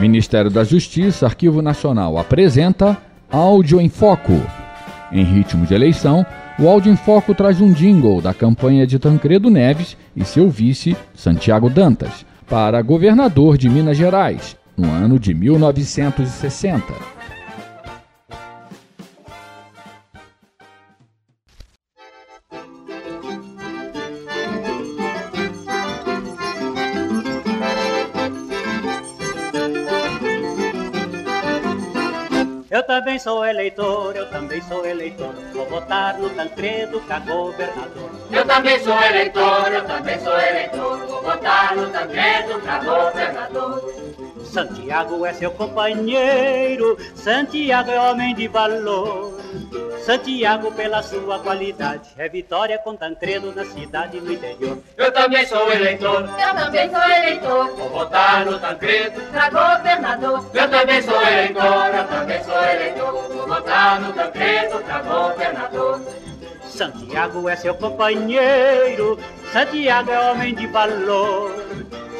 Ministério da Justiça, Arquivo Nacional apresenta Áudio em Foco. Em ritmo de eleição, o Áudio em Foco traz um jingle da campanha de Tancredo Neves e seu vice, Santiago Dantas, para governador de Minas Gerais, no ano de 1960. Eu também sou eleitor, eu também sou eleitor. Vou votar no Tancredo pra governador. Eu também sou eleitor, eu também sou eleitor. Vou votar no Tancredo pra governador. Santiago é seu companheiro, Santiago é homem de valor. Santiago, pela sua qualidade, é vitória com Tancredo na cidade e no interior. Eu também sou eleitor, eu também sou eleitor. Vou votar no Tancredo pra governador. Eu também sou eleitor, eu também sou eleitor. Vou votar no Tancredo pra governador. Santiago é seu companheiro, Santiago é homem de valor.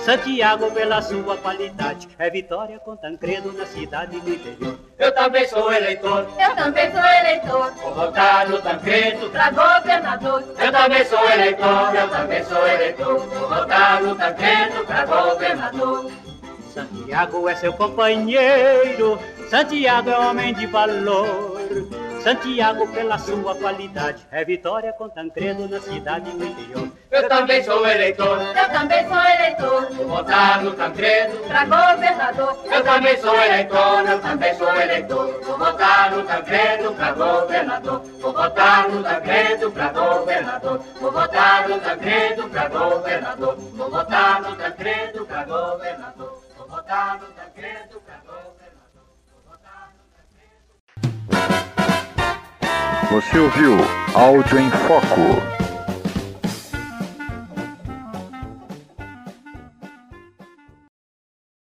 Santiago, pela sua qualidade, é vitória com Tancredo na cidade do interior. Eu também sou eleitor, eu também sou eleitor. Vou votar no Tancredo pra governador. Eu também sou eleitor, eu também sou eleitor. Vou votar no Tancredo pra governador. Santiago é seu companheiro, Santiago é homem de valor. Santiago, pela sua qualidade, é vitória com Tancredo na cidade do interior. Eu também sou eleitor, eu também sou eleitor. Vou votar no Tancredo pra governador. Eu também sou eleitor, eu também sou eleitor. Vou votar no Tancredo pra governador. Vou votar no Tancredo pra governador. Vou votar no Tancredo pra governador. Vou votar no Tancredo pra governador. Vou votar no Tancredo pra governador. Você ouviu Áudio em Foco.